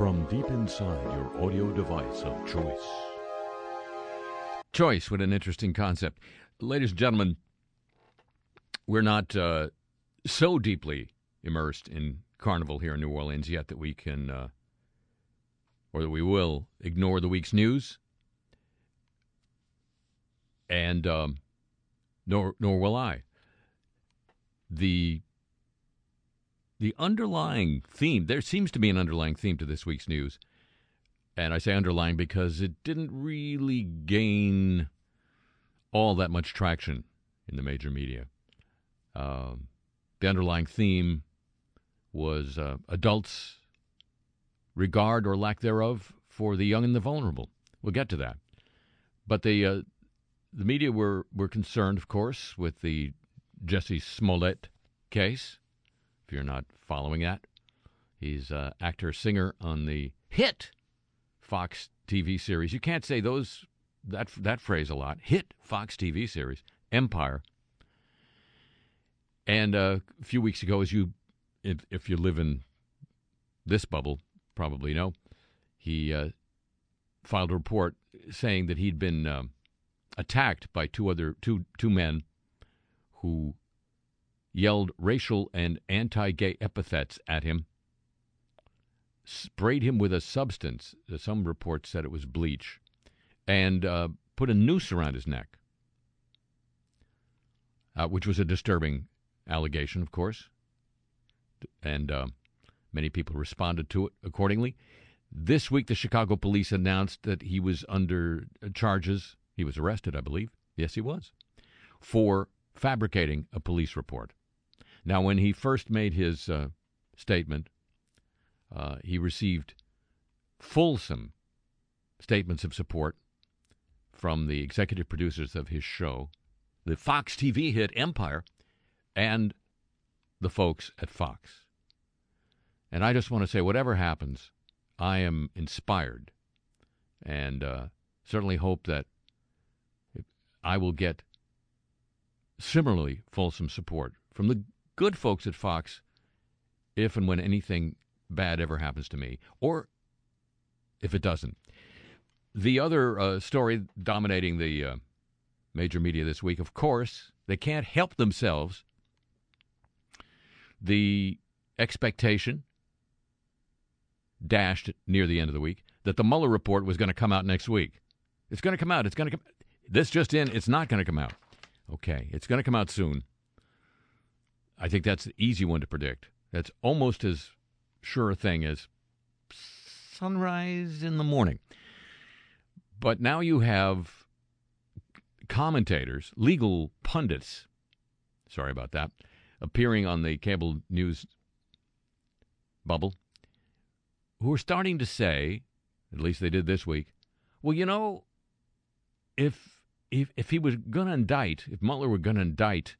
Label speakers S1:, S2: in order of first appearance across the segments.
S1: from deep inside your audio device of choice.
S2: Choice, what an interesting concept. Ladies and gentlemen, we're not uh, so deeply immersed in Carnival here in New Orleans yet that we can, uh, or that we will, ignore the week's news. And um, nor nor will I. The the underlying theme there seems to be an underlying theme to this week's news, and I say underlying because it didn't really gain all that much traction in the major media. Um, the underlying theme was uh, adults' regard or lack thereof for the young and the vulnerable. We'll get to that, but the uh, the media were were concerned, of course, with the Jussie Smollett case. You're not following that, he's actor singer on the hit Fox TV series. You can't say those that that phrase a lot. Hit Fox TV series Empire. And uh, a few weeks ago, as you, if, if you live in this bubble, probably know, he uh, filed a report saying that he'd been um, attacked by two other two two men who yelled racial and anti-gay epithets at him, sprayed him with a substance. Some reports said it was bleach, and uh, put a noose around his neck, uh, which was a disturbing allegation, of course, and uh, many people responded to it accordingly. This week, the Chicago police announced that he was under charges. He was arrested, I believe. Yes, he was, for fabricating a police report. Now, when he first made his uh, statement, uh, he received fulsome statements of support from the executive producers of his show, the Fox TV hit Empire, and the folks at Fox. And I just want to say, whatever happens, I am inspired and uh, certainly hope that I will get similarly fulsome support from the good folks at Fox if and when anything bad ever happens to me, or if it doesn't. The other uh, story dominating the uh, major media this week, of course, they can't help themselves the expectation dashed near the end of the week that the Mueller report was going to come out next week. It's going to come out. It's going to come. This just in. It's not going to come out. Okay, it's going to come out soon. I think that's the easy one to predict. That's almost as sure a thing as sunrise in the morning. But now you have commentators, legal pundits, sorry about that, appearing on the cable news bubble who are starting to say, at least they did this week, well, you know, if if if he was going to indict, if Mueller were going to indict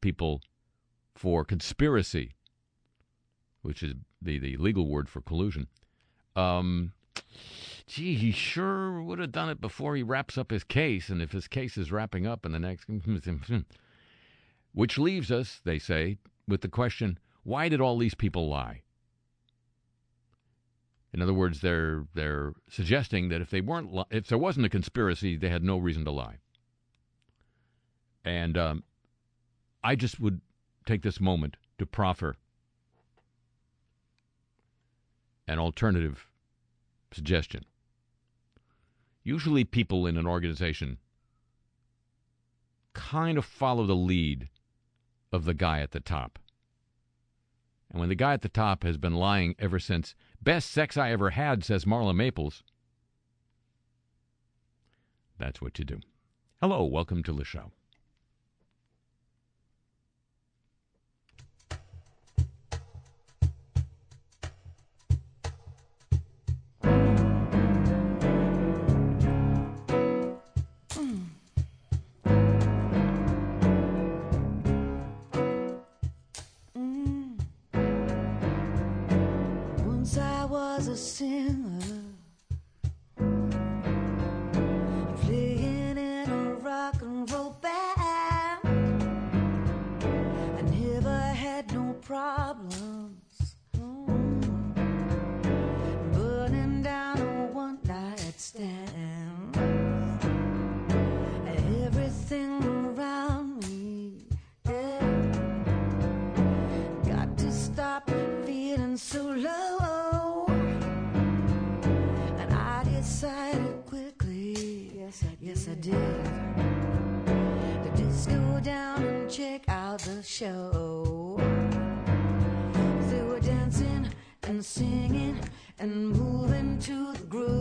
S2: people for conspiracy, which is the the legal word for collusion, um, gee, he sure would have done it before he wraps up his case. And if his case is wrapping up in the next, which leaves us, they say, with the question: Why did all these people lie? In other words, they're they're suggesting that if they weren't if there wasn't a conspiracy, they had no reason to lie. And um, I just would take this moment to proffer an alternative suggestion. Usually, people in an organization kind of follow the lead of the guy at the top. And when the guy at the top has been lying ever since, best sex I ever had, says Marla Maples, that's what you do. Hello, welcome to the show.
S3: Yes I, did, just go down and check out the show. They were dancing and singing and moving to the grooving.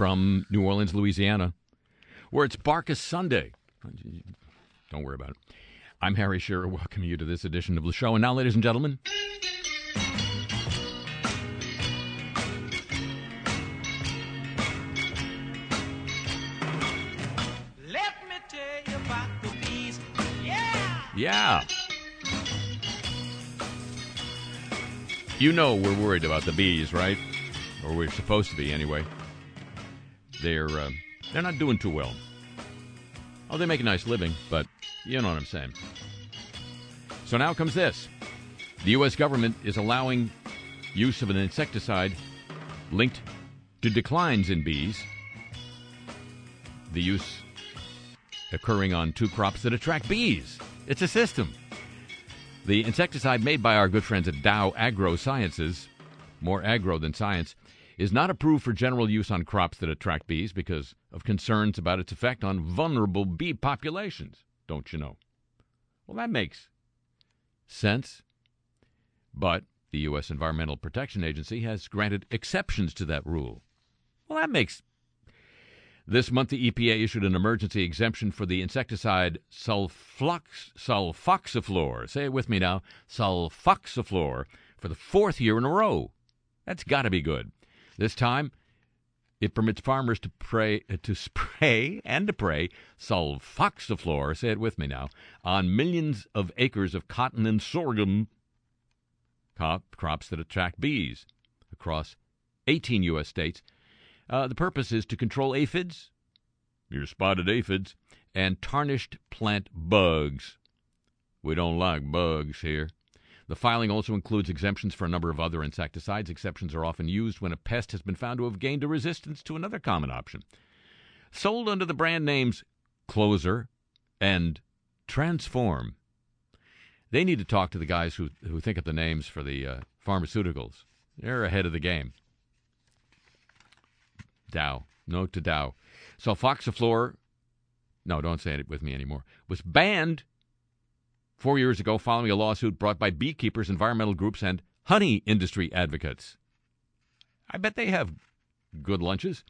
S2: From New Orleans, Louisiana, where it's Barkus Sunday. Don't worry about it. I'm Harry Shearer, welcoming you to this edition of the show. And now, ladies and gentlemen,
S4: Let me tell you about the bees. Yeah!
S2: yeah. You know we're worried about the bees, right? Or we're supposed to be, anyway. They're uh, they're not doing too well. Oh, they make a nice living, but you know what I'm saying. So now comes this: the U.S. government is allowing use of an insecticide linked to declines in bees. The use occurring on two crops that attract bees. It's a system. The insecticide made by our good friends at Dow Agro Sciences, more agro than science, is not approved for general use on crops that attract bees because of concerns about its effect on vulnerable bee populations, don't you know? Well, that makes sense. But the U.S. Environmental Protection Agency has granted exceptions to that rule. Well, that makes this month, the EPA issued an emergency exemption for the insecticide sulfox, sulfoxaflor. Say it with me now sulfoxaflor for the fourth year in a row. That's got to be good. This time, it permits farmers to, pray, to spray and to spray sulfoxaflor, say it with me now, on millions of acres of cotton and sorghum crop, crops that attract bees across 18 U.S. states. Uh, the purpose is to control aphids, your spotted aphids, and tarnished plant bugs. We don't like bugs here. The filing also includes exemptions for a number of other insecticides. Exceptions are often used when a pest has been found to have gained a resistance to another common option. Sold under the brand names Closer and Transform. They need to talk to the guys who, who think up the names for the uh, Pharmaceuticals. They're ahead of the game. Dow. Note to Dow. Sulfoxaflor, no, don't say it with me anymore, was banned four years ago following a lawsuit brought by beekeepers, environmental groups, and honey industry advocates. I bet they have good lunches.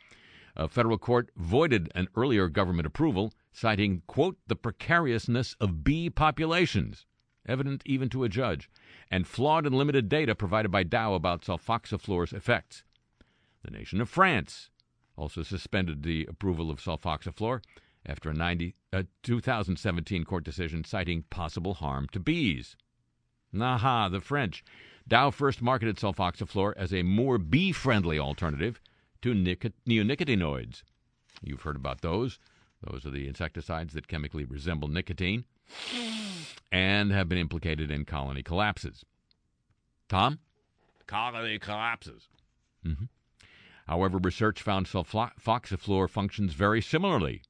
S2: A federal court voided an earlier government approval, citing, quote, the precariousness of bee populations, evident even to a judge, and flawed and limited data provided by Dow about sulfoxaflor's effects. The nation of France also suspended the approval of sulfoxaflor after a 90, uh, 2017 court decision citing possible harm to bees. Aha, the French. Dow first marketed sulfoxaflor as a more bee friendly alternative to nic- neonicotinoids. You've heard about those. Those are the insecticides that chemically resemble nicotine and have been implicated in colony collapses. Tom? Colony collapses. Mm-hmm. However, research found sulfoxaflor functions very similarly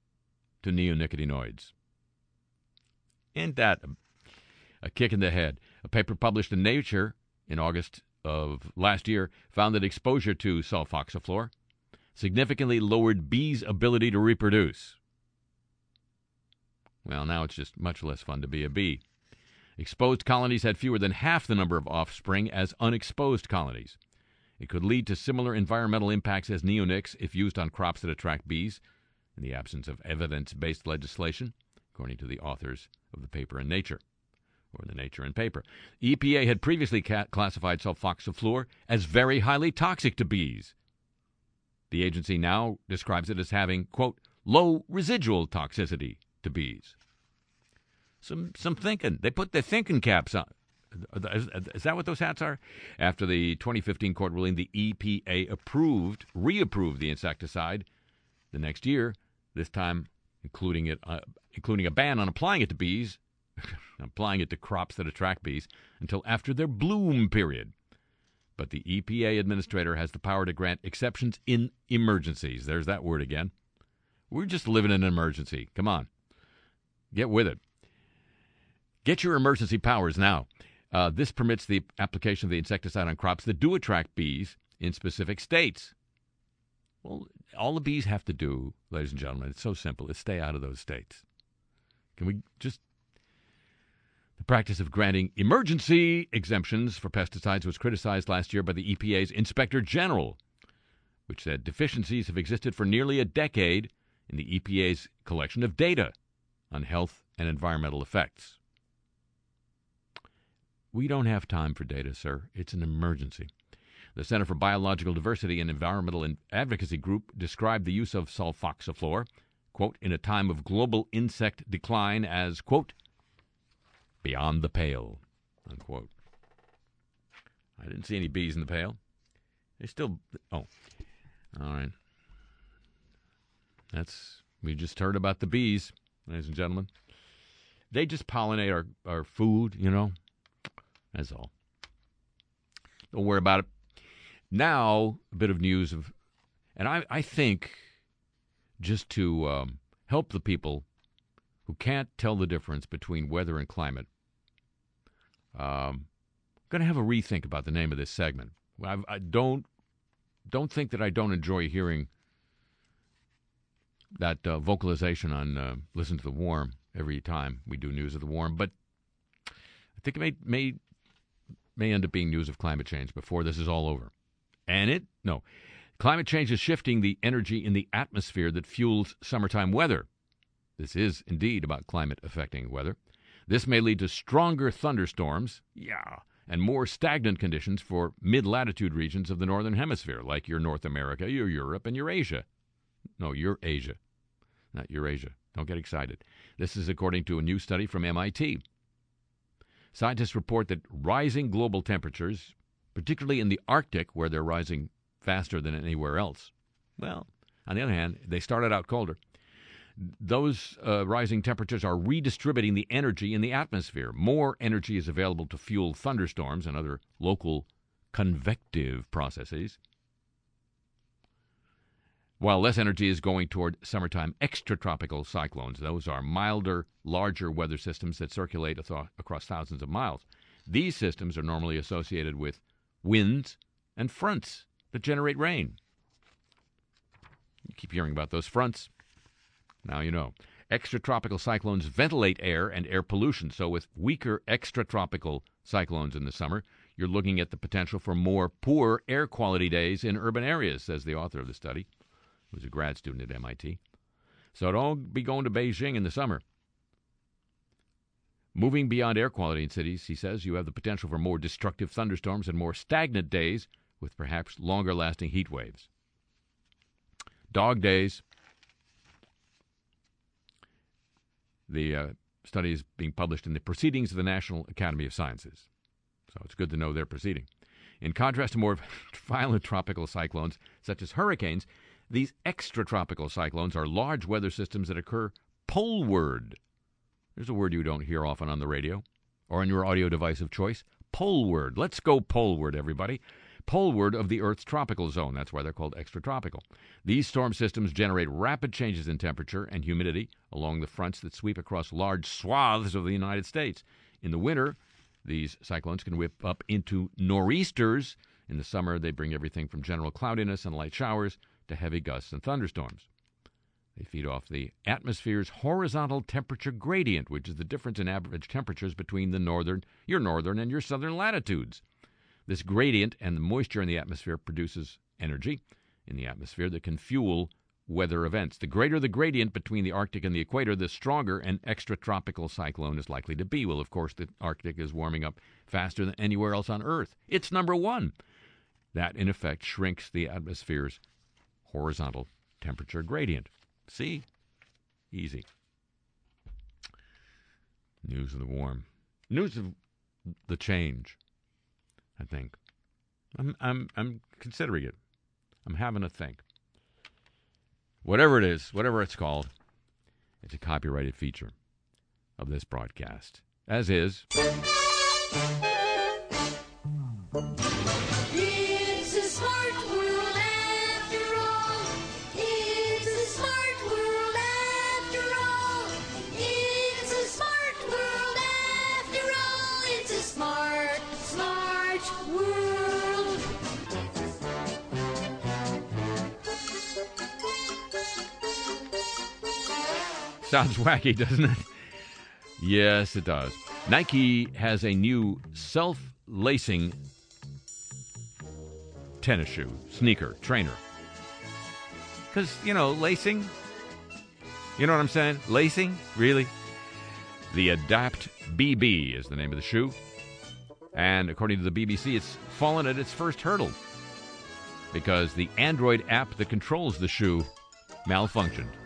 S2: to neonicotinoids. Ain't that a, a kick in the head? A paper published in Nature in August of last year found that exposure to sulfoxaflor significantly lowered bees' ability to reproduce. Well, now it's just much less fun to be a bee. Exposed colonies had fewer than half the number of offspring as unexposed colonies. It could lead to similar environmental impacts as neonics if used on crops that attract bees, in the absence of evidence based legislation, according to the authors of the paper in Nature, or the Nature and paper. EPA had previously ca- classified sulfoxaflor as very highly toxic to bees. The agency now describes it as having, quote, low residual toxicity to bees. Some, some thinking. They put their thinking caps on. Is, that what those hats are? After the 2015 court ruling, the EPA approved, reapproved the insecticide the next year, this time including it, uh, including a ban on applying it to bees, applying it to crops that attract bees until after their bloom period. But the EPA administrator has the power to grant exceptions in emergencies. There's that word again. We're just living in an emergency. Come on, get with it. Get your emergency powers now. Uh, this permits the application of the insecticide on crops that do attract bees in specific states. Well, all the bees have to do, ladies and gentlemen, it's so simple, is stay out of those states. Can we just. The practice of granting emergency exemptions for pesticides was criticized last year by the EPA's Inspector General, which said deficiencies have existed for nearly a decade in the EPA's collection of data on health and environmental effects. We don't have time for data, sir. It's an emergency. The Center for Biological Diversity and Environmental Advocacy Group described the use of sulfoxaflor, quote, in a time of global insect decline as, quote, beyond the pale, unquote. I didn't see any bees in the pail. They still, oh, all right. That's, we just heard about the bees, ladies and gentlemen. They just pollinate our, our food, you know. That's all. Don't worry about it. Now, a bit of news of, and I, I think just to um, help the people who can't tell the difference between weather and climate, um, I'm going to have a rethink about the name of this segment. I, I don't don't think that I don't enjoy hearing that uh, vocalization on uh, "Listen to the Warm" every time we do news of the warm, but I think it may may may end up being news of climate change before this is all over. And it, no, climate change is shifting the energy in the atmosphere that fuels summertime weather. This is indeed about climate affecting weather. This may lead to stronger thunderstorms, yeah, and more stagnant conditions for mid latitude regions of the Northern Hemisphere, like your North America, your Europe, and your Asia. No, your Asia, not Eurasia. Don't get excited. This is according to a new study from MIT. Scientists report that rising global temperatures particularly in the Arctic, where they're rising faster than anywhere else. Well, on the other hand, they started out colder. Those uh, rising temperatures are redistributing the energy in the atmosphere. More energy is available to fuel thunderstorms and other local convective processes, while less energy is going toward summertime extratropical cyclones. Those are milder, larger weather systems that circulate across thousands of miles. These systems are normally associated with winds, and fronts that generate rain. You keep hearing about those fronts. Now you know. Extratropical cyclones ventilate air and air pollution. So, with weaker extratropical cyclones in the summer, you're looking at the potential for more poor air quality days in urban areas, says the author of the study, who's a grad student at MIT. So, don't be going to Beijing in the summer. Moving beyond air quality in cities, he says, you have the potential for more destructive thunderstorms and more stagnant days with perhaps longer lasting heat waves. Dog days. The uh, study is being published in the Proceedings of the National Academy of Sciences. So it's good to know they're proceeding. In contrast to more violent tropical cyclones, such as hurricanes, these extratropical cyclones are large weather systems that occur poleward. There's a word you don't hear often on the radio or on your audio device of choice. Poleward. Let's go poleward, everybody. Poleward of the Earth's tropical zone. That's why they're called extratropical. These storm systems generate rapid changes in temperature and humidity along the fronts that sweep across large swaths of the United States. In the winter, these cyclones can whip up into nor'easters. In the summer, they bring everything from general cloudiness and light showers to heavy gusts and thunderstorms. They feed off the atmosphere's horizontal temperature gradient, which is the difference in average temperatures between the northern, your northern and your southern latitudes. This gradient and the moisture in the atmosphere produces energy in the atmosphere that can fuel weather events. The greater the gradient between the Arctic and the equator, the stronger an extratropical cyclone is likely to be. Well, of course, the Arctic is warming up faster than anywhere else on Earth. It's number one. That, in effect, shrinks the atmosphere's horizontal temperature gradient. See? Easy. News of the warm. News of the change, I think. I'm, I'm, I'm considering it. I'm having a think. Whatever it is, whatever it's called, it's a copyrighted feature of this broadcast, as is. Sounds wacky, doesn't it? Yes, it does. Nike has a new self lacing tennis shoe, sneaker, trainer. Because, you know, lacing, you know what I'm saying? Lacing? Really? The Adapt BB is the name of the shoe. And according to the BBC, it's fallen at its first hurdle because the Android app that controls the shoe malfunctioned.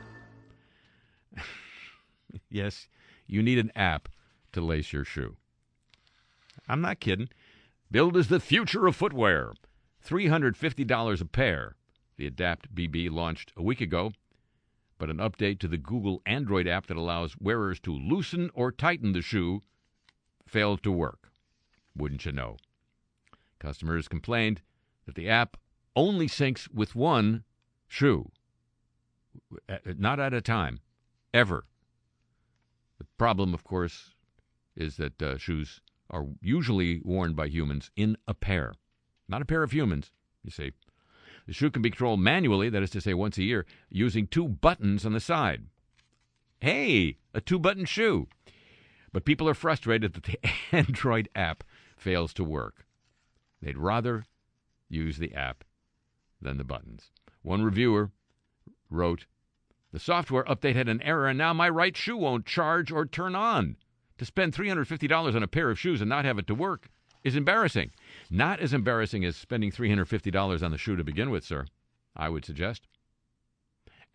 S2: Yes, you need an app to lace your shoe. I'm not kidding. Build is the future of footwear. $350 a pair. The Adapt BB launched a week ago, but an update to the Google Android app that allows wearers to loosen or tighten the shoe failed to work. Wouldn't you know? Customers complained that the app only syncs with one shoe, uh, not at a time, ever. The problem, of course, is that uh, shoes are usually worn by humans in a pair, not a pair of humans, you see. The shoe can be controlled manually, that is to say, once a year, using two buttons on the side. Hey, a two button shoe. But people are frustrated that the Android app fails to work. They'd rather use the app than the buttons. One reviewer wrote, The software update had an error, and now my right shoe won't charge or turn on. To spend $350 on a pair of shoes and not have it to work is embarrassing. Not as embarrassing as spending $350 on the shoe to begin with, sir, I would suggest.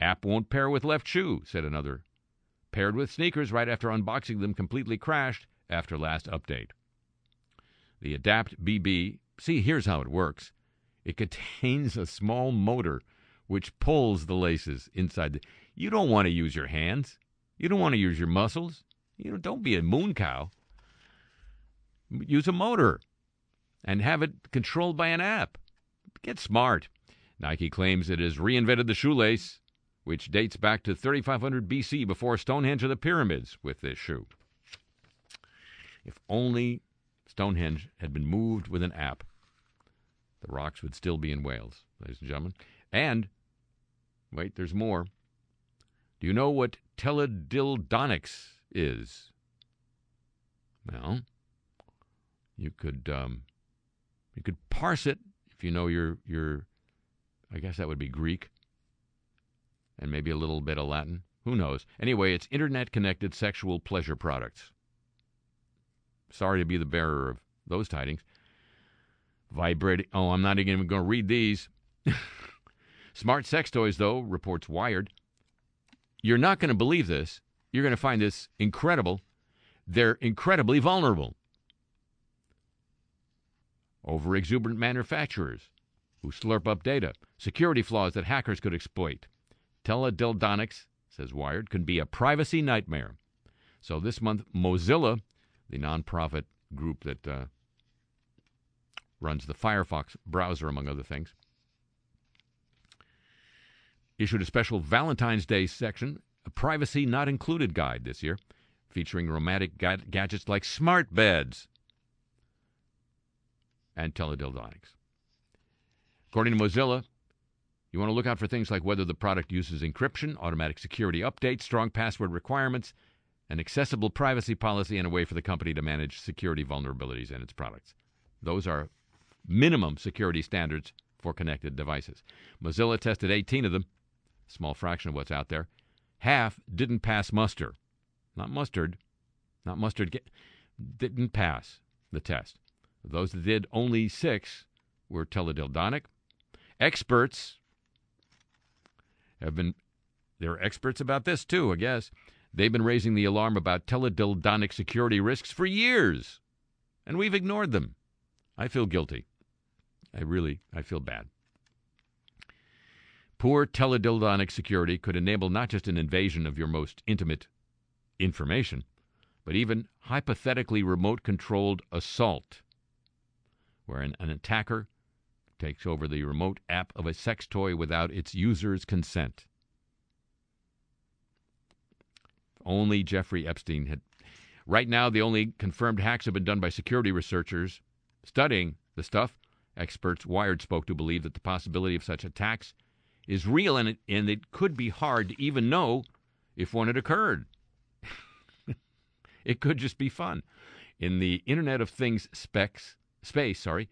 S2: App won't pair with left shoe, said another. Paired with sneakers right after unboxing them completely crashed after last update. The Adapt BB, see, here's how it works. It contains a small motor which pulls the laces inside. The, you don't want to use your hands. You don't want to use your muscles. You know, don't be a moon cow. Use a motor and have it controlled by an app. Get smart. Nike claims it has reinvented the shoelace, which dates back to 3500 BC before Stonehenge or the pyramids with this shoe. If only Stonehenge had been moved with an app, The rocks would still be in Wales, ladies and gentlemen. And, wait, there's more. Do you know what teledildonics is? Well, you could um, you could parse it if you know your your. I guess that would be Greek, and maybe a little bit of Latin. Who knows? Anyway, it's internet connected sexual pleasure products. Sorry to be the bearer of those tidings. Vibrating. Oh, I'm not even going to read these. Smart sex toys, though, reports Wired. You're not going to believe this. You're going to find this incredible. They're incredibly vulnerable. Over exuberant manufacturers who slurp up data, security flaws that hackers could exploit. Teledildonics, says Wired, can be a privacy nightmare. So this month, Mozilla, the nonprofit group that uh, runs the Firefox browser, among other things, issued a special Valentine's Day section, a privacy not included guide this year, featuring romantic ga- gadgets like smart beds and teledildonics. According to Mozilla, you want to look out for things like whether the product uses encryption, automatic security updates, strong password requirements, an accessible privacy policy, and a way for the company to manage security vulnerabilities in its products. Those are minimum security standards for connected devices. Mozilla tested 18 of them, small fraction of what's out there. Half didn't pass muster. Not mustard, not mustard, get, didn't pass the test. Those that did, only six were teledildonic. Experts have been, they're experts about this too, I guess. They've been raising the alarm about teledildonic security risks for years, and we've ignored them. I feel guilty. I really, I feel bad. Poor teledildonic security could enable not just an invasion of your most intimate information, but even hypothetically remote controlled assault, where an, an attacker takes over the remote app of a sex toy without its user's consent. Only Jeffrey Epstein had. Right now, the only confirmed hacks have been done by security researchers studying the stuff. Experts Wired spoke to believe that the possibility of such attacks is real and it, and it could be hard to even know if one had occurred. it could just be fun. In the Internet of Things specs space, sorry,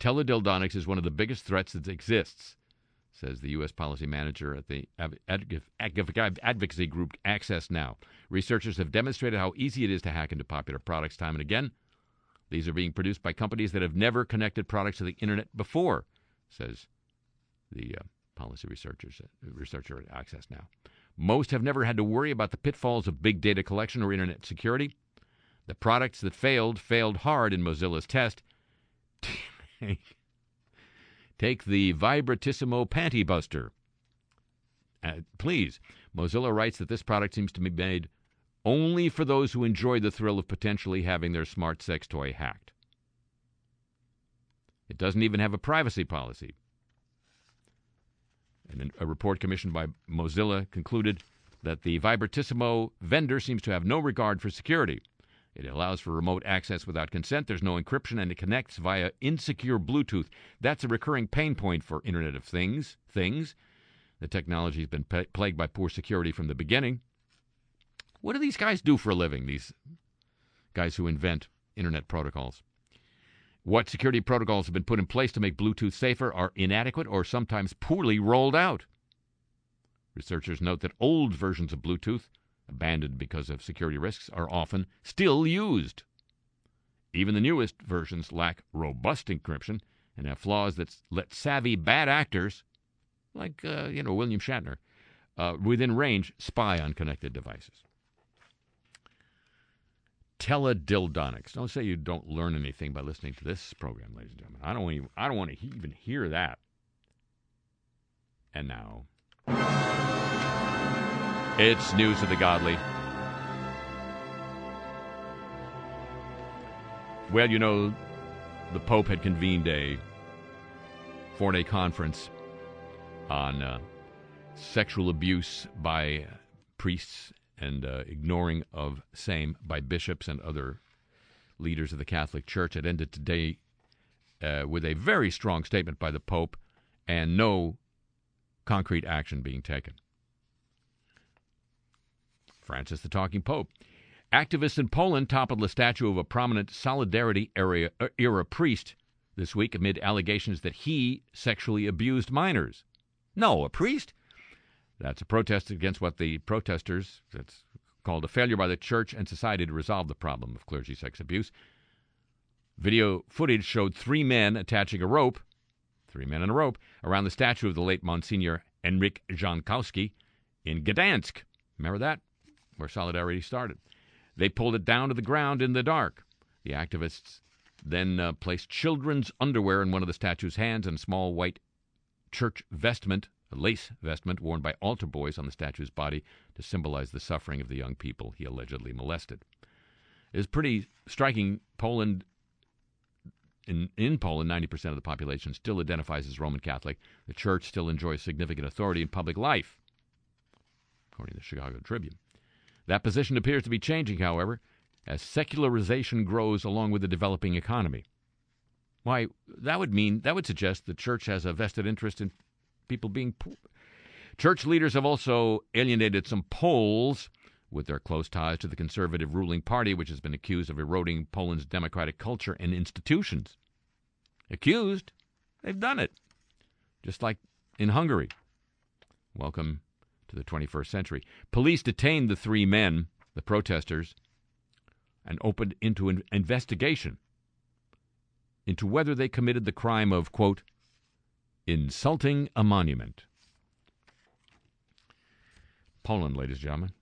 S2: teledildonics is one of the biggest threats that exists, says the U.S. policy manager at the advocacy group Access Now. Researchers have demonstrated how easy it is to hack into popular products time and again. These are being produced by companies that have never connected products to the Internet before, says the uh, policy researchers, uh, researcher at Access Now. Most have never had to worry about the pitfalls of big data collection or Internet security. The products that failed failed hard in Mozilla's test. Take the Vibratissimo Panty Buster. Uh, please, Mozilla writes that this product seems to be made only for those who enjoy the thrill of potentially having their smart sex toy hacked. It doesn't even have a privacy policy. And a report commissioned by Mozilla concluded that the Vibratissimo vendor seems to have no regard for security. It allows for remote access without consent. There's no encryption, and it connects via insecure Bluetooth. That's a recurring pain point for Internet of Things. Things. The technology has been pe- plagued by poor security from the beginning. What do these guys do for a living? These guys who invent Internet protocols. What security protocols have been put in place to make Bluetooth safer are inadequate or sometimes poorly rolled out. Researchers note that old versions of Bluetooth abandoned because of security risks, are often still used. Even the newest versions lack robust encryption and have flaws that let savvy bad actors, like uh, you know William Shatner, uh, within range spy on connected devices. Teledildonics. Don't say you don't learn anything by listening to this program, ladies and gentlemen. I don't even, I don't want to even hear that. And now. It's news of the godly. Well, you know, the Pope had convened a four day conference on uh, sexual abuse by priests and uh, ignoring of same by bishops and other leaders of the Catholic Church. It ended today uh, with a very strong statement by the Pope and no concrete action being taken. Francis the Talking Pope. Activists in Poland toppled the statue of a prominent Solidarity era, uh, era priest this week amid allegations that he sexually abused minors. No, a priest? That's a protest against what the protesters, that's called a failure by the church and society to resolve the problem of clergy sex abuse. Video footage showed three men attaching a rope, three men in a rope, around the statue of the late Monsignor Henryk Jankowski in Gdansk. Remember that? Where Solidarity started. They pulled it down to the ground in the dark. The activists then uh, placed children's underwear in one of the statue's hands and a small white church vestment, a lace vestment worn by altar boys on the statue's body to symbolize the suffering of the young people he allegedly molested. It is pretty striking. Poland, in, in Poland, 90% of the population still identifies as Roman Catholic. The church still enjoys significant authority in public life, according to the Chicago Tribune. That position appears to be changing, however, as secularization grows along with the developing economy. Why, that would mean, that would suggest the church has a vested interest in people being poor. Church leaders have also alienated some Poles with their close ties to the conservative ruling party, which has been accused of eroding Poland's democratic culture and institutions. Accused? They've done it. Just like in Hungary. Welcome to the 21st century. Police detained the three men, the protesters, and opened into an investigation into whether they committed the crime of, quote, insulting a monument. Poland, ladies and gentlemen.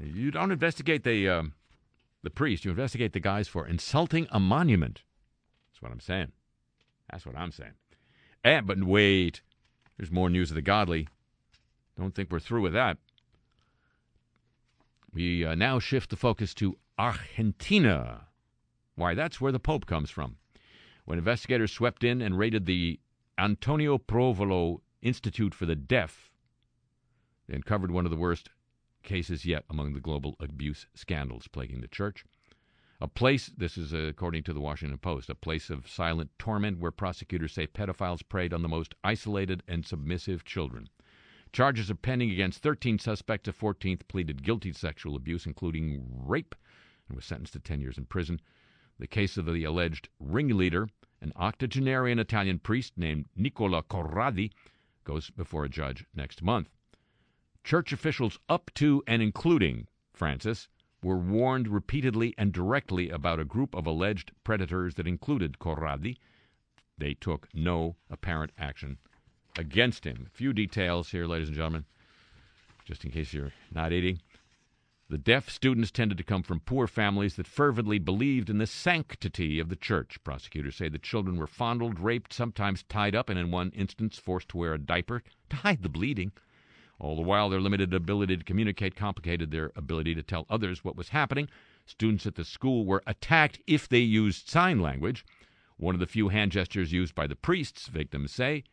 S2: You don't investigate the, uh, the priest, you investigate the guys for insulting a monument. That's what I'm saying. That's what I'm saying. And, but wait, there's more news of the godly. Don't think we're through with that. We uh, now shift the focus to Argentina. Why, that's where the Pope comes from. When investigators swept in and raided the Antonio Provolo Institute for the Deaf, they uncovered one of the worst cases yet among the global abuse scandals plaguing the church. A place, this is according to the Washington Post, a place of silent torment where prosecutors say pedophiles preyed on the most isolated and submissive children. Charges are pending against 13 suspects. A 14th pleaded guilty to sexual abuse, including rape, and was sentenced to 10 years in prison. The case of the alleged ringleader, an octogenarian Italian priest named Nicola Corradi, goes before a judge next month. Church officials up to and including Francis were warned repeatedly and directly about a group of alleged predators that included Corradi. They took no apparent action against him. A few details here, ladies and gentlemen, just in case you're not eating. The deaf students tended to come from poor families that fervently believed in the sanctity of the church. Prosecutors say the children were fondled, raped, sometimes tied up, and in one instance forced to wear a diaper to hide the bleeding. All the while, their limited ability to communicate complicated their ability to tell others what was happening. Students at the school were attacked if they used sign language. One of the few hand gestures used by the priests, victims say,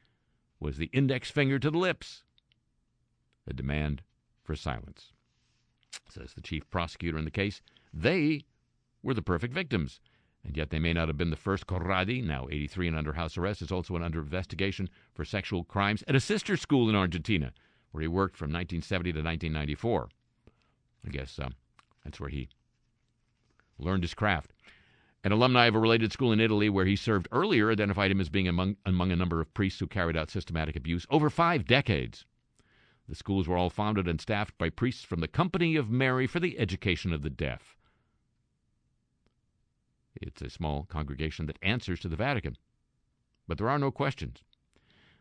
S2: was the index finger to the lips, a demand for silence. Says the chief prosecutor in the case, they were the perfect victims, and yet they may not have been the first. Corradi, now 83 and under house arrest, is also under investigation for sexual crimes at a sister school in Argentina, where he worked from 1970 to 1994. I guess uh, that's where he learned his craft. An alumni of a related school in Italy where he served earlier identified him as being among, among a number of priests who carried out systematic abuse over five decades. The schools were all founded and staffed by priests from the Company of Mary for the Education of the Deaf. It's a small congregation that answers to the Vatican. But there are no questions.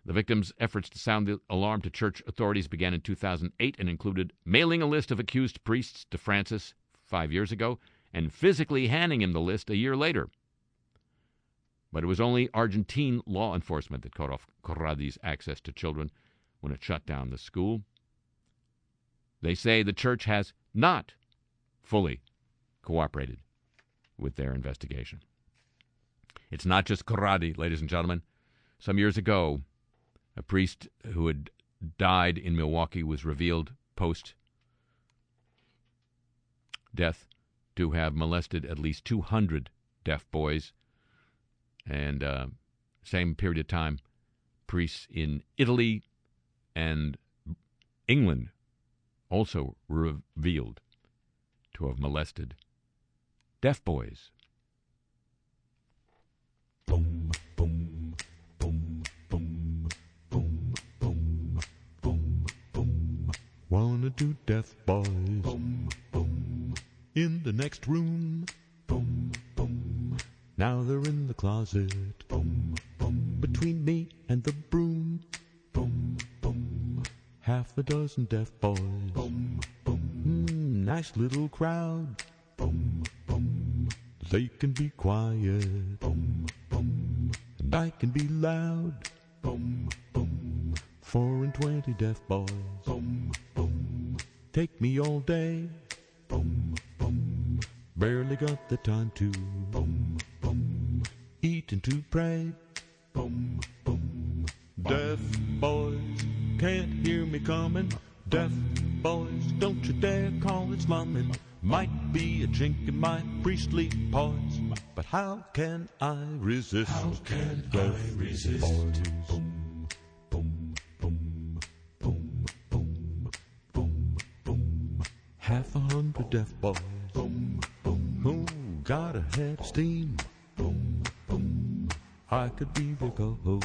S2: The victims' efforts to sound the alarm to church authorities began in 2008 and included mailing a list of accused priests to Francis five years ago and physically handing him the list a year later. But it was only Argentine law enforcement that cut off Corradi's access to children when it shut down the school. They say the church has not fully cooperated with their investigation. It's not just Corradi, ladies and gentlemen. Some years ago, a priest who had died in Milwaukee was revealed post death to have molested at least 200 deaf boys.
S5: And uh, same period of time, priests in Italy and England also revealed to have molested deaf boys.
S2: Boom, boom, boom, boom, boom, boom, boom, boom. Wanna do deaf boys? Boom, boom. In the next room? Boom, boom. Now they're in the closet. Boom, boom. Between me and the broom. Half a dozen deaf boys. Boom, boom. Mm, nice little crowd. Boom, boom. They can be quiet. Boom, boom. And I can be loud. Boom, boom. Four and twenty deaf boys. Boom, boom. Take me all day. Boom, boom. Barely got the time to. Boom, boom. Eat and to pray. Boom, boom. Deaf boys can't hear me coming. Deaf boys, don't you dare call it slumming. Might be a chink in my priestly paws, but how can I resist? How can I resist? Boys. Boom, boom, boom, boom, boom, boom, boom. Half a hundred deaf boys. Boom, boom. Who got a head of steam? Boom, boom. I could be their coach.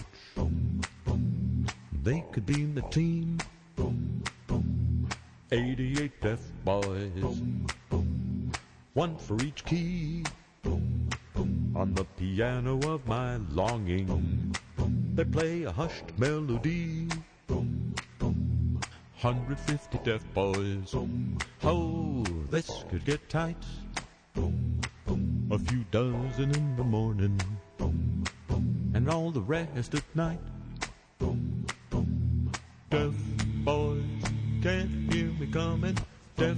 S2: They could be in the team. Boom, boom. 88 deaf boys. Boom, boom. One for each key. Boom, boom. On the piano of my longing. Boom, boom. They play a hushed melody. Boom, boom. 150 deaf boys. Boom. Oh, this could get tight. Boom, boom. A few dozen in the morning. Boom, boom. And all the rest at night. Boom, boom. Deaf boys can't hear me coming. Deaf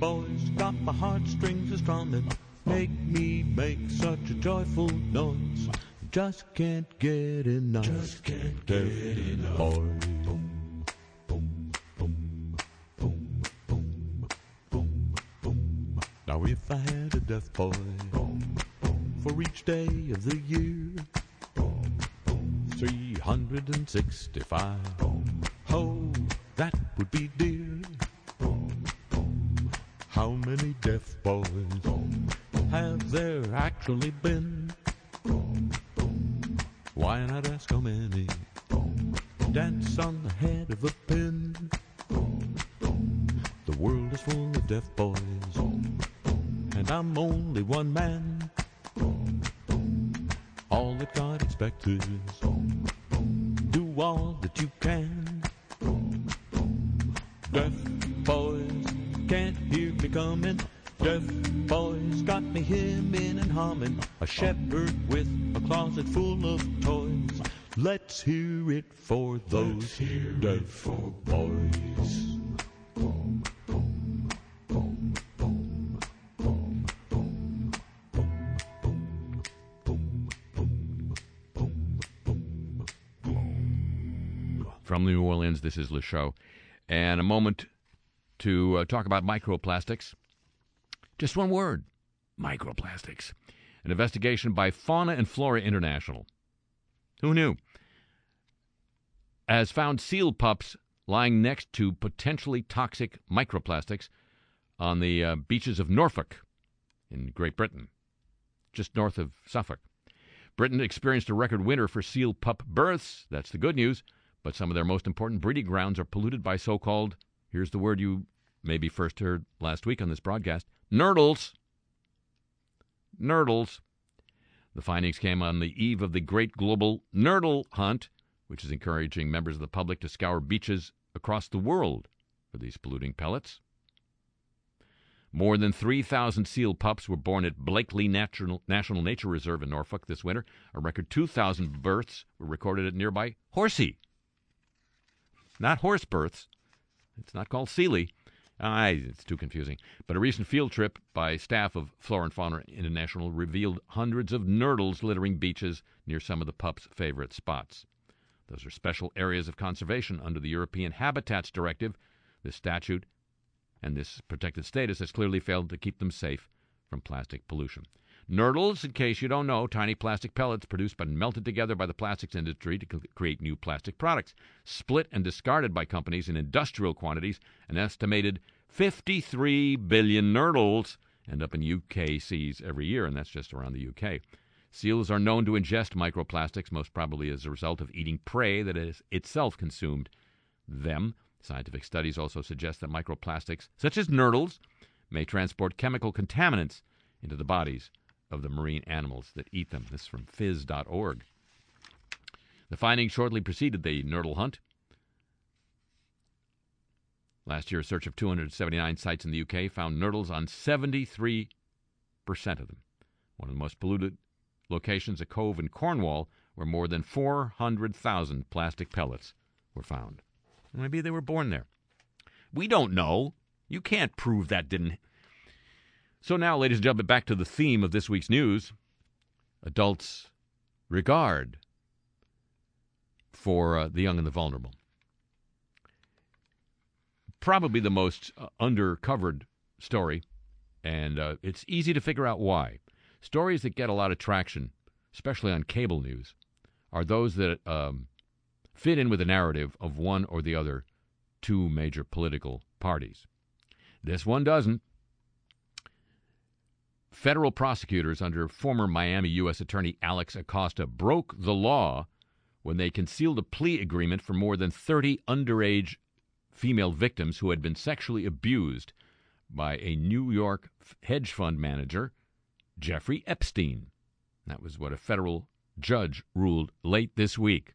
S2: boys got my heartstrings a strumming. Make me make such a joyful noise. Just can't get enough. Just can't get enough. Boys. Boom, boom, boom, boom, boom, boom, boom. Now if I had a deaf boy for each day of the year, 365. Oh, that would be dear. How many deaf boys have there actually been? Why not ask how many dance on the head of a pin? The world is full of deaf boys, and I'm only one man. All that God expects is do all that you can. Deaf boys can't hear me coming. Deaf boys got me hemming and humming. A shepherd with a closet full of toys. Let's hear it for those deaf for boys.
S5: From New Orleans, this is Le Show. And a moment to uh, talk about microplastics. Just one word microplastics. An investigation by Fauna and Flora International. Who knew? Has found seal pups lying next to potentially toxic microplastics on the uh, beaches of Norfolk in Great Britain, just north of Suffolk. Britain experienced a record winter for seal pup births. That's the good news. But some of their most important breeding grounds are polluted by so called, here's the word you maybe first heard last week on this broadcast, nurdles. Nurdles. The findings came on the eve of the great global nurdle hunt, which is encouraging members of the public to scour beaches across the world for these polluting pellets. More than 3,000 seal pups were born at Blakeney Natural, National Nature Reserve in Norfolk this winter. A record 2,000 births were recorded at nearby Horsey. Not horse births. It's not called Sealy. Ah, it's too confusing. But a recent field trip by staff of Flora and Fauna International revealed hundreds of nurdles littering beaches near some of the pups' favorite spots. Those are special areas of conservation under the European Habitats Directive. This statute and this protected status has clearly failed to keep them safe from plastic pollution.
S2: Nurdles, in case you don't know, tiny plastic pellets produced and melted together by the plastics industry to create new plastic products, split and discarded by companies in industrial quantities. An estimated 53 billion nurdles end up in UK seas every year, and that's just around the UK. Seals are known to ingest microplastics, most probably as a result of eating prey that has itself consumed them. Scientific studies also suggest that microplastics, such as nurdles, may transport chemical contaminants into the bodies of the marine animals that eat them. This is from phys.org. The findings shortly preceded the nurdle hunt. Last year, a search of 279 sites in the UK found nurdles on 73% of them. One of the most polluted locations, a cove in Cornwall, where more than 400,000 plastic pellets were found. Maybe they were born there. We don't know. You can't prove that didn't. So now, ladies and gentlemen, back to the theme of this week's news adults' regard for uh, the young and the vulnerable. Probably the most uh, undercovered story, and uh, it's easy to figure out why. Stories that get a lot of traction, especially on cable news, are those that um, fit in with the narrative of one or the other two major political parties. This one doesn't. Federal prosecutors under former Miami U.S. Attorney Alex Acosta broke the law when they concealed a plea agreement for more than 30 underage female victims who had been sexually abused by a New York hedge fund manager, Jeffrey Epstein. That was what a federal judge ruled late this week.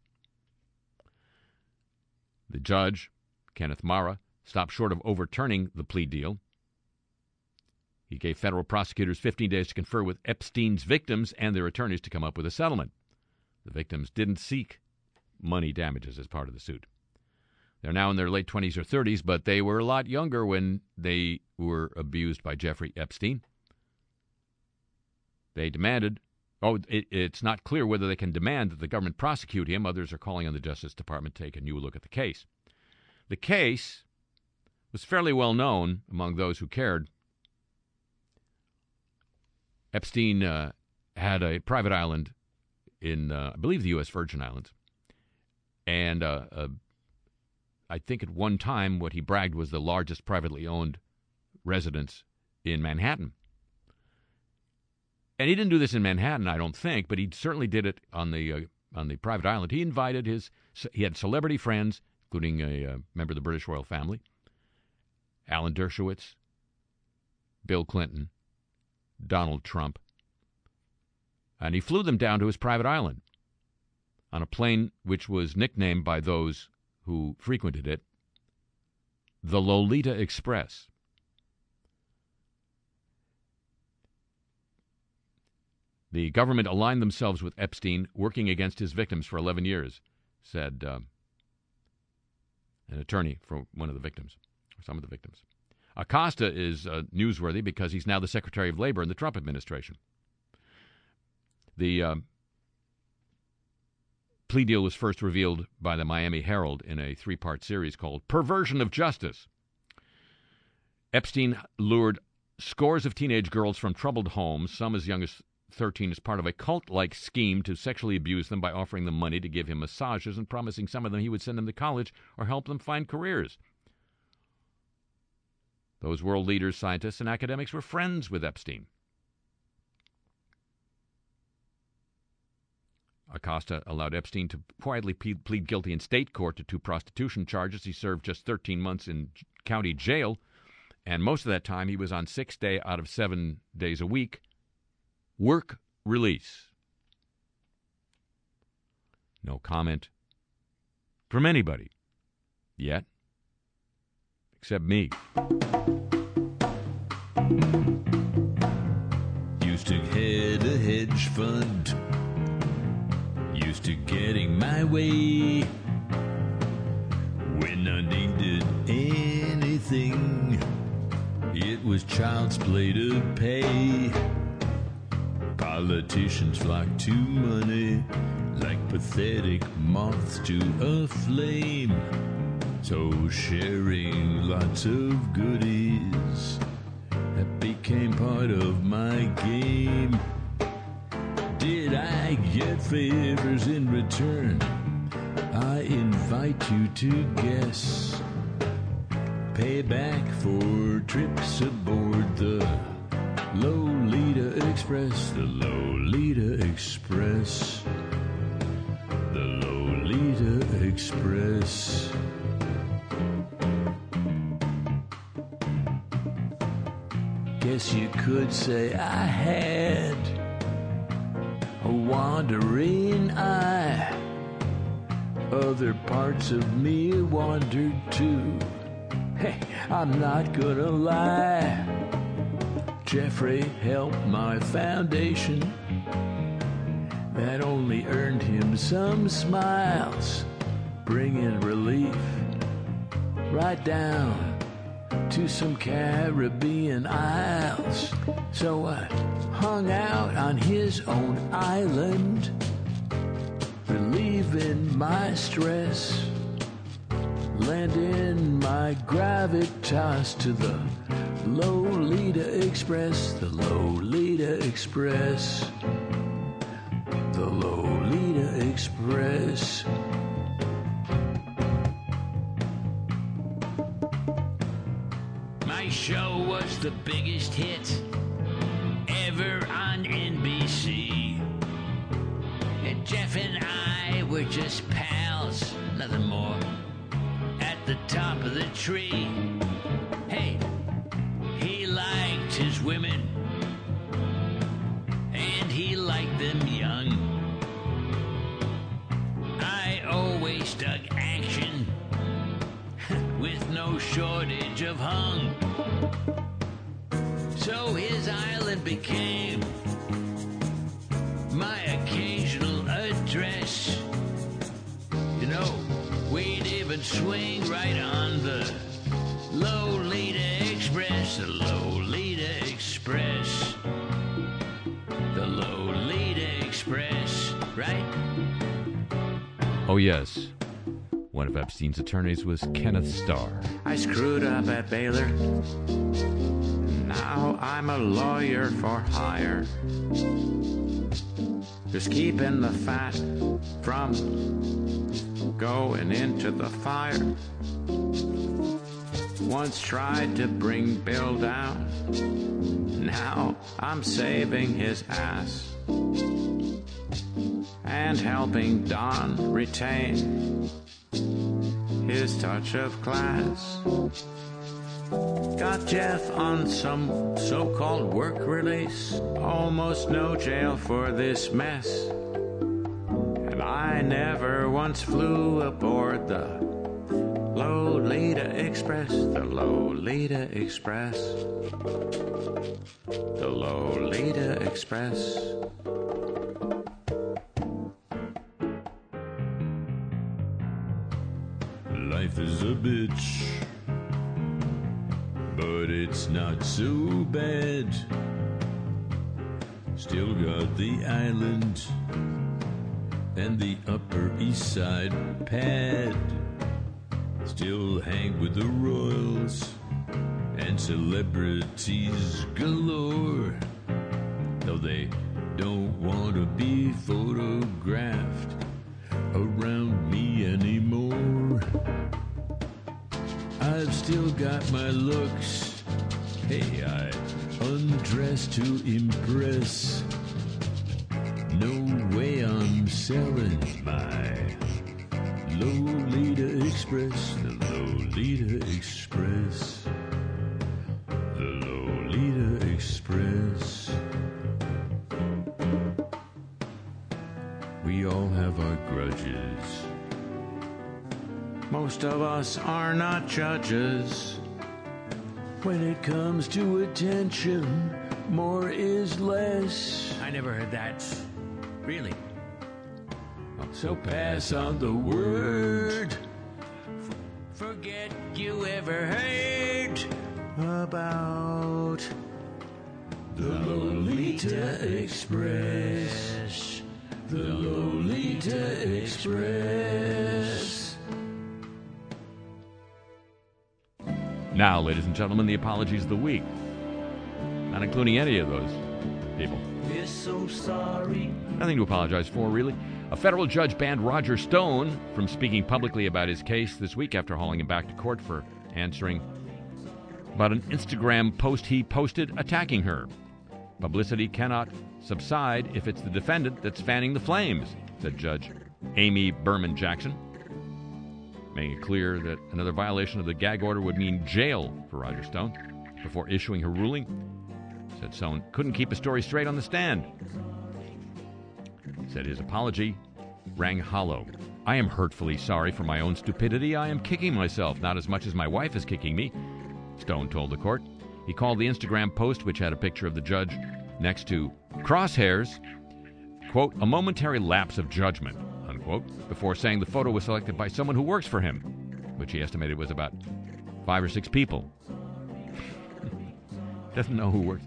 S2: The judge, Kenneth Marra, stopped short of overturning the plea deal. He gave federal prosecutors 15 days to confer with Epstein's victims and their attorneys to come up with a settlement. The victims didn't seek money damages as part of the suit. They're now in their late 20s or 30s, but they were a lot younger when they were abused by Jeffrey Epstein. They demanded, oh, it, it's not clear whether they can demand that the government prosecute him. Others are calling on the Justice Department to take a new look at the case. The case was fairly well known among those who cared. Epstein uh, had a private island in, uh, I believe, the U.S. Virgin Islands. And uh, uh, I think at one time what he bragged was the largest privately owned residence in Manhattan. And he didn't do this in Manhattan, I don't think, but he certainly did it on the uh, on the private island. He invited his he had celebrity friends, including a uh, member of the British royal family, Alan Dershowitz, Bill Clinton, Donald Trump, and he flew them down to his private island on a plane which was nicknamed by those who frequented it the Lolita Express. The government aligned themselves with Epstein, working against his victims for 11 years, said uh, an attorney for one of the victims, or some of the victims. Acosta is uh, newsworthy because he's now the Secretary of Labor in the Trump administration. The um, plea deal was first revealed by the Miami Herald in a three part series called Perversion of Justice. Epstein lured scores of teenage girls from troubled homes, some as young as 13, as part of a cult like scheme to sexually abuse them by offering them money to give him massages and promising some of them he would send them to college or help them find careers. Those world leaders, scientists, and academics were friends with Epstein. Acosta allowed Epstein to quietly plead guilty in state court to two prostitution charges. He served just 13 months in county jail, and most of that time he was on six day out of seven days a week work release. No comment from anybody yet, except me.
S6: Used to head a hedge fund. Used to getting my way. When I needed anything, it was child's play to pay. Politicians flock to money like pathetic moths to a flame. So sharing lots of goodies that became part of my game. did I get favors in return? I invite you to guess. Payback for trips aboard the Lolita Express, the Lolita Express, the Lolita Express. Guess you could say I had a wandering eye. Other parts of me wandered too. Hey, I'm not gonna lie. Jeffrey helped my foundation. That only earned him some smiles, bringing relief right down to some Caribbean isles. So I hung out on his own island, relieving my stress, lending my gravitas to the Lolita Express, the Lolita Express, the Lolita Express. The biggest hit ever on NBC. And Jeff and I were just pals, nothing more. At the top of the tree. Hey, he liked his women. And he liked them young. I always dug action with no shortage of hung. So his island became my occasional address. You know, we'd even swing right on the Lolita Express, the Lolita Express, the Lolita Express, right?
S2: Oh, yes. One of Epstein's attorneys was Kenneth Starr.
S7: I screwed up at Baylor. Now I'm a lawyer for hire. Just keeping the fat from going into the fire. Once tried to bring Bill down. Now I'm saving his ass. And helping Don retain his touch of class. Got Jeff on some so called work release. Almost no jail for this mess. And I never once flew aboard the Lolita Express. The Lolita Express. The Lolita Express.
S6: Life is a bitch, but it's not so bad. Still got the island and the Upper East Side pad. Still hang with the royals and celebrities galore. Though they don't want to be photographed around me anymore. I've still got my looks. Hey, I undress to impress. No way I'm selling my Lolita Express,
S7: Most of us are not judges.
S6: When it comes to attention, more is less.
S7: I never heard that. Really?
S6: Oh, so pass on the word.
S7: Forget you ever heard about
S6: The Lolita Express. The Lolita Express.
S2: Now, ladies and gentlemen, the apologies of the week. Not including any of those people.
S6: We're so sorry.
S2: Nothing to apologize for, really. A federal judge banned Roger Stone from speaking publicly about his case this week after hauling him back to court for answering about an Instagram post he posted attacking her. Publicity cannot subside if it's the defendant that's fanning the flames, said Judge Amy Berman Jackson, making it clear that another violation of the gag order would mean jail for Roger Stone. Before issuing her ruling, said Stone couldn't keep a story straight on the stand. Said his apology rang hollow. I am hurtfully sorry for my own stupidity. I am kicking myself, not as much as my wife is kicking me, Stone told the court. He called the Instagram post, which had a picture of the judge next to crosshairs, quote, a momentary lapse of judgment, unquote, before saying the photo was selected by someone who works for him, which he estimated was about five or six people. Doesn't know who works.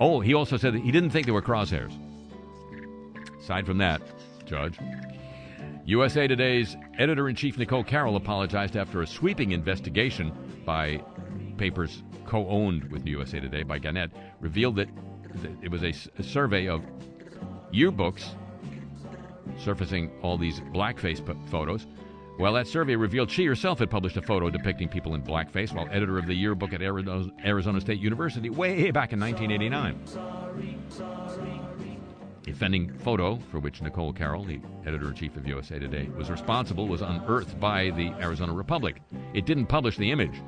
S2: Oh, he also said that he didn't think they were crosshairs. Aside from that, Judge, USA Today's editor in chief Nicole Carroll apologized after a sweeping investigation by papers co owned with USA Today by Gannett revealed that, it was a survey of yearbooks surfacing all these blackface p- photos. Well, that survey revealed she herself had published a photo depicting people in blackface while editor of the yearbook at Arizona State University way back in 1989. The offending photo, for which Nicole Carroll, the editor in chief of USA Today, was responsible, was unearthed by the Arizona Republic. It didn't publish the image.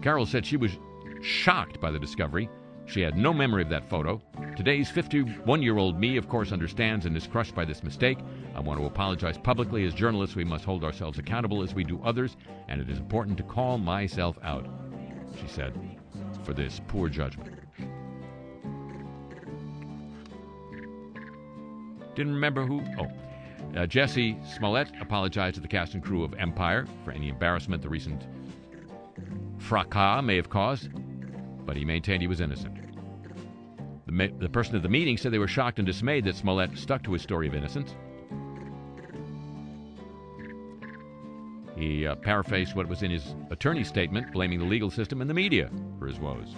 S2: Carroll said she was shocked by the discovery. She had no memory of that photo. Today's 51 year old me, of course, understands and is crushed by this mistake. I want to apologize publicly. As journalists, we must hold ourselves accountable as we do others, and it is important to call myself out, she said, for this poor judgment. Didn't remember who. Oh. Uh, Jussie Smollett apologized to the cast and crew of Empire for any embarrassment the recent fracas may have caused, but he maintained he was innocent. The, person at the meeting said they were shocked and dismayed that Smollett stuck to his story of innocence. He uh, paraphrased what was in his attorney's statement, blaming the legal system and the media for his woes.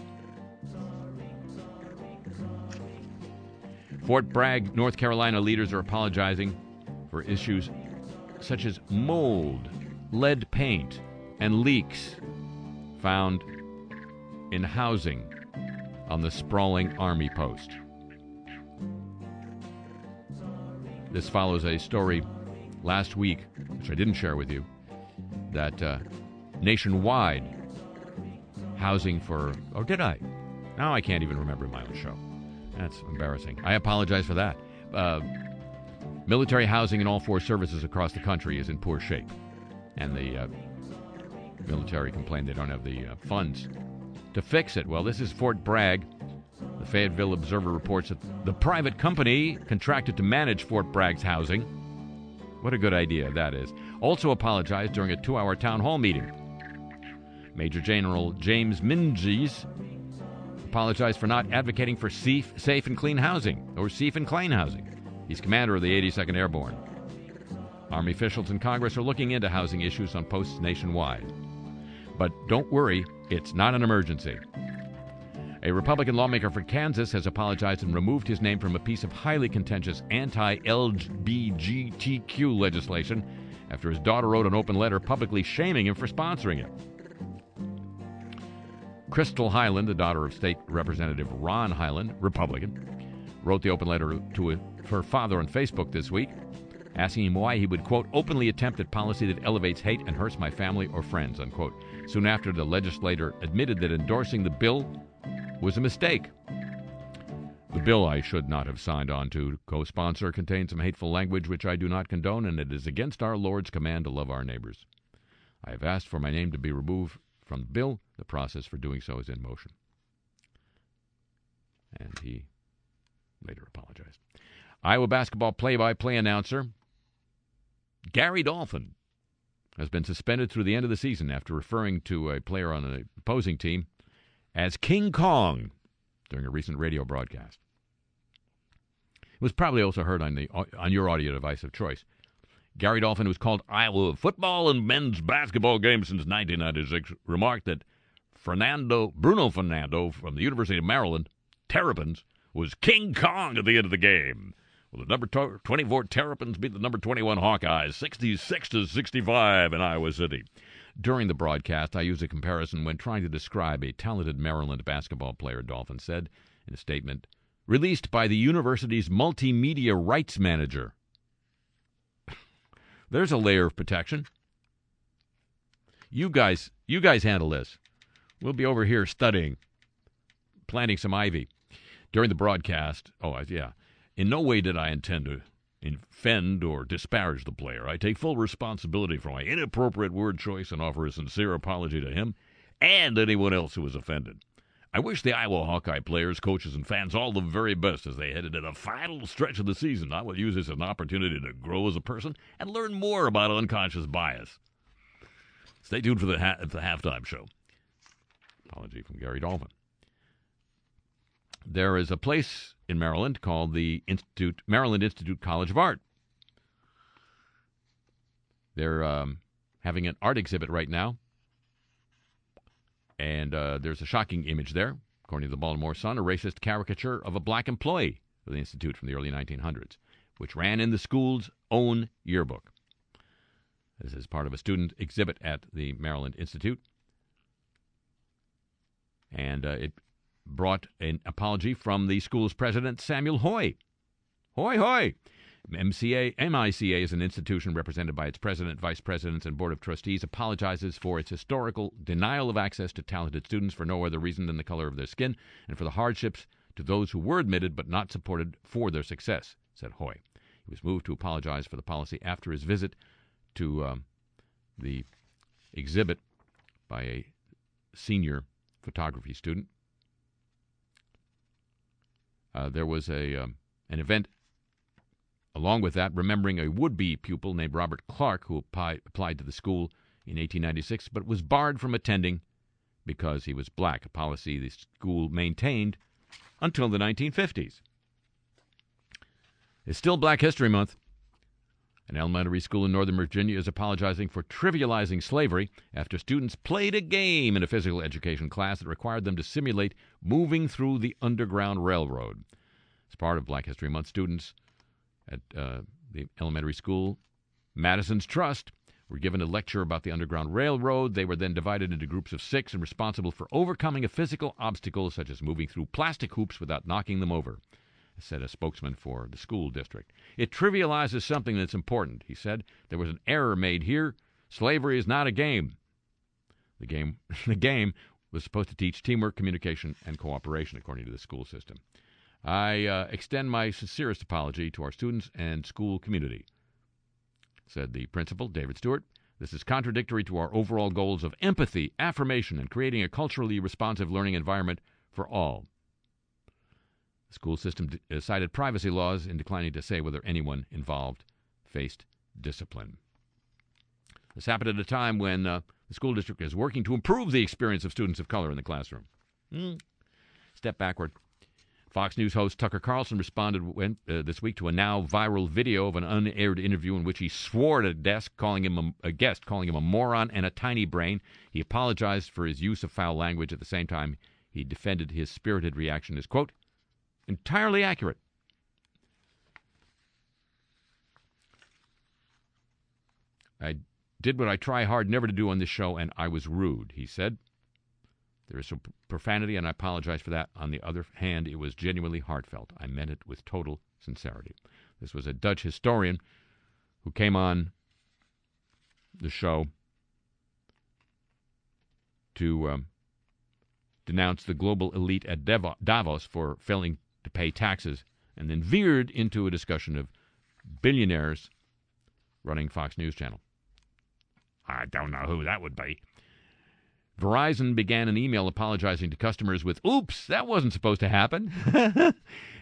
S2: Fort Bragg, North Carolina leaders are apologizing for issues such as mold, lead paint, and leaks found in housing on the sprawling Army post. This follows a story last week, which I didn't share with you, that uh, nationwide housing for. Oh, did I? Now I can't even remember my own show. That's embarrassing. I apologize for that. Uh, military housing in all four services across the country is in poor shape, and the uh, military complain they don't have the uh, funds to fix it. Well, this is Fort Bragg. The Fayetteville Observer reports that the private company contracted to manage Fort Bragg's housing. What a good idea that is. Also apologized during a two hour town hall meeting. Major General James Mingus apologized for not advocating for safe, safe and clean housing, or safe and clean housing. He's commander of the 82nd Airborne. Army officials in Congress are looking into housing issues on posts nationwide. But don't worry, it's not an emergency. A Republican lawmaker for Kansas has apologized and removed his name from a piece of highly contentious anti LGBTQ legislation after his daughter wrote an open letter publicly shaming him for sponsoring it. Crystal Highland, the daughter of State Representative Ron Highland, Republican, wrote the open letter to her father on Facebook this week, asking him why he would, quote, openly attempt at policy that elevates hate and hurts my family or friends, unquote. Soon after, the legislator admitted that endorsing the bill was a mistake. The bill I should not have signed on to co sponsor contains some hateful language which I do not condone, and it is against our Lord's command to love our neighbors. I have asked for my name to be removed from the bill. The process for doing so is in motion. And he later apologized. Iowa basketball play by play announcer Gary Dolphin has been suspended through the end of the season after referring to a player on an opposing team as King Kong during a recent radio broadcast. It was probably also heard on the on your audio device of choice. Gary Dolphin, who's called Iowa football and men's basketball games since 1996, remarked that Fernando Bruno Fernando from the University of Maryland Terrapins was King Kong at the end of the game. Well, the number 24 Terrapins beat the number 21 Hawkeyes 66 to 65 in Iowa City. During the broadcast, I used a comparison when trying to describe a talented Maryland basketball player, Dolphin said in a statement released by the university's multimedia rights manager. There's a layer of protection. You guys, you guys handle this. We'll be over here studying, planting some ivy. During the broadcast, oh, yeah, in no way did I intend to offend or disparage the player. I take full responsibility for my inappropriate word choice and offer a sincere apology to him and anyone else who was offended. I wish the Iowa Hawkeye players, coaches, and fans all the very best as they head into the final stretch of the season. I will use this as an opportunity to grow as a person and learn more about unconscious bias. Stay tuned for the, ha- the halftime show. Apology from Gary Dolphin. There is a place in Maryland called the Institute Maryland Institute College of Art. They're um, having an art exhibit right now, and uh, there's a shocking image there, according to the Baltimore Sun, a racist caricature of a black employee of the institute from the early 1900s, which ran in the school's own yearbook. This is part of a student exhibit at the Maryland Institute, and uh, it brought an apology from the school's president, Samuel Hoi. Hoy, hoy! MCA, MICA is an institution represented by its president, vice presidents, and board of trustees, apologizes for its historical denial of access to talented students for no other reason than the color of their skin and for the hardships to those who were admitted but not supported for their success, said Hoi. He was moved to apologize for the policy after his visit to um, the exhibit by a senior photography student. Uh, there was a um, an event along with that, remembering a would-be pupil named Robert Clark who applied, applied to the school in 1896 but was barred from attending because he was black, a policy the school maintained until the 1950s. It's still Black History Month. An elementary school in Northern Virginia is apologizing for trivializing slavery after students played a game in a physical education class that required them to simulate moving through the Underground Railroad. As part of Black History Month, students at uh, the elementary school, Madison's Trust, were given a lecture about the Underground Railroad. They were then divided into groups of six and responsible for overcoming a physical obstacle such as moving through plastic hoops without knocking them over said a spokesman for the school district. It trivializes something that's important, he said. There was an error made here. Slavery is not a game. The game the game was supposed to teach teamwork, communication, and cooperation, according to the school system. I uh, extend my sincerest apology to our students and school community, said the principal, David Stewart. This is contradictory to our overall goals of empathy, affirmation, and creating a culturally responsive learning environment for all. The school system uh, cited privacy laws in declining to say whether anyone involved faced discipline. This happened at a time when uh, the school district is working to improve the experience of students of color in the classroom. Hmm. Step backward. Fox News host Tucker Carlson responded when, uh, this week to a now viral video of an unaired interview in which he swore at a desk, calling him a, a guest, calling him a moron and a tiny brain. He apologized for his use of foul language. At the same time, he defended his spirited reaction as quote entirely accurate. I did what I try hard never to do on this show, and I was rude, he said. There is some profanity, and I apologize for that. On the other hand, it was genuinely heartfelt. I meant it with total sincerity. This was a Dutch historian who came on the show to um, denounce the global elite at Davos for failing to pay taxes, and then veered into a discussion of billionaires running Fox News Channel. I don't know who that would be. Verizon began an email apologizing to customers with, oops, that wasn't supposed to happen.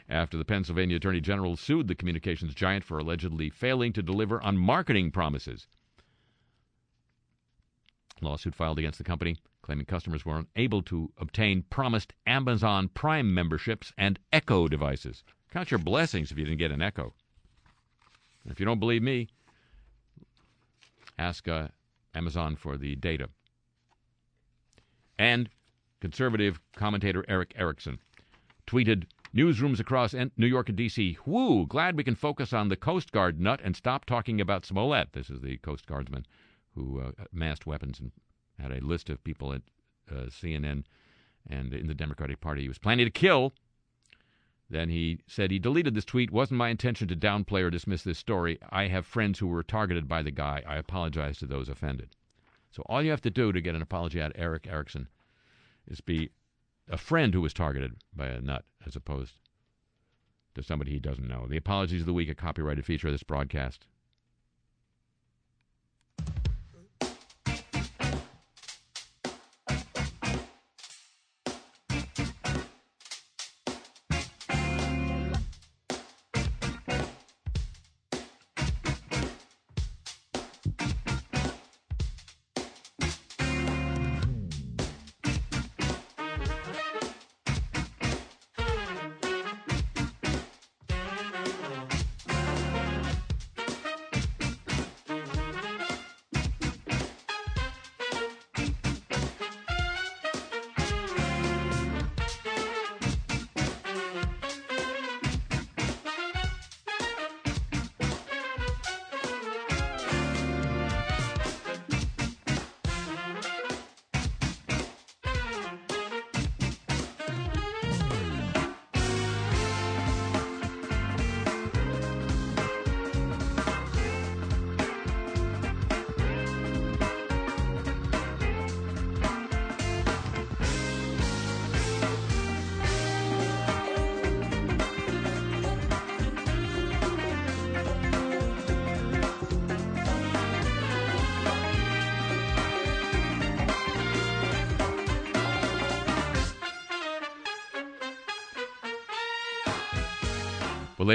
S2: After the Pennsylvania Attorney General sued the communications giant for allegedly failing to deliver on marketing promises. Lawsuit filed against the company claiming customers were unable to obtain promised Amazon Prime memberships and Echo devices. Count your blessings if you didn't get an Echo. If you don't believe me, ask uh, Amazon for the data. And conservative commentator Erick Erickson tweeted Newsrooms across New York and D.C. Whoo! Glad we can focus on the Coast Guard nut and stop talking about Smollett. This is the Coast Guardsman who uh, amassed weapons and had a list of people at uh, CNN and in the Democratic Party he was planning to kill. Then he said he deleted this tweet. Wasn't my intention to downplay or dismiss this story. I have friends who were targeted by the guy. I apologize to those offended. So all you have to do to get an apology out of Erick Erickson is be a friend who was targeted by a nut as opposed to somebody he doesn't know. The apologies of the week, a copyrighted feature of this broadcast.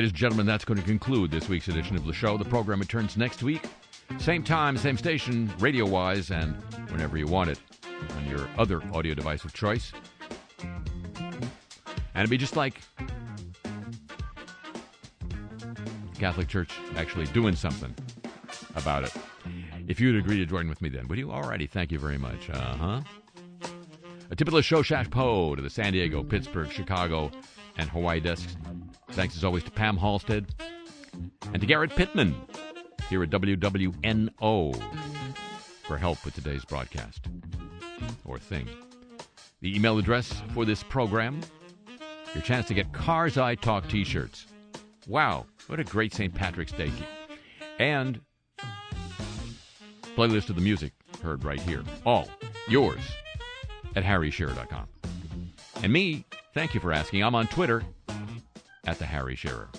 S2: And gentlemen, that's going to conclude this week's edition of the show. The program returns next week. Same time, same station, radio wise, and whenever you want it on your other audio device of choice. And it'd be just like Catholic Church actually doing something about it. If you'd agree to join with me then, would you? Alrighty, thank you very much. Uh huh. A tip of the show, chapeau, to the San Diego, Pittsburgh, Chicago, and Hawaii desks. Thanks as always to Pam Halstead and to Garrett Pittman here at WWNO for help with today's broadcast or thing. The email address for this program, your chance to get Cars I Talk t shirts. Wow, what a great St. Patrick's Day. And playlist of the music heard right here. All yours at harryshearer.com. And me, thank you for asking. I'm on Twitter at the Harry Shearer.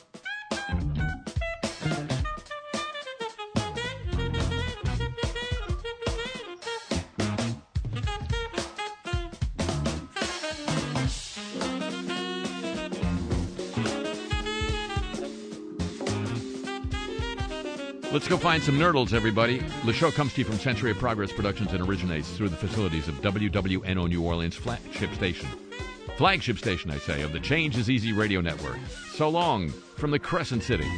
S2: Let's go find some nurdles, everybody. The show comes to you from Century of Progress Productions and originates through the facilities of WWNO New Orleans flagship station. Flagship station, I say, of the Change is Easy radio network. So long from the Crescent City.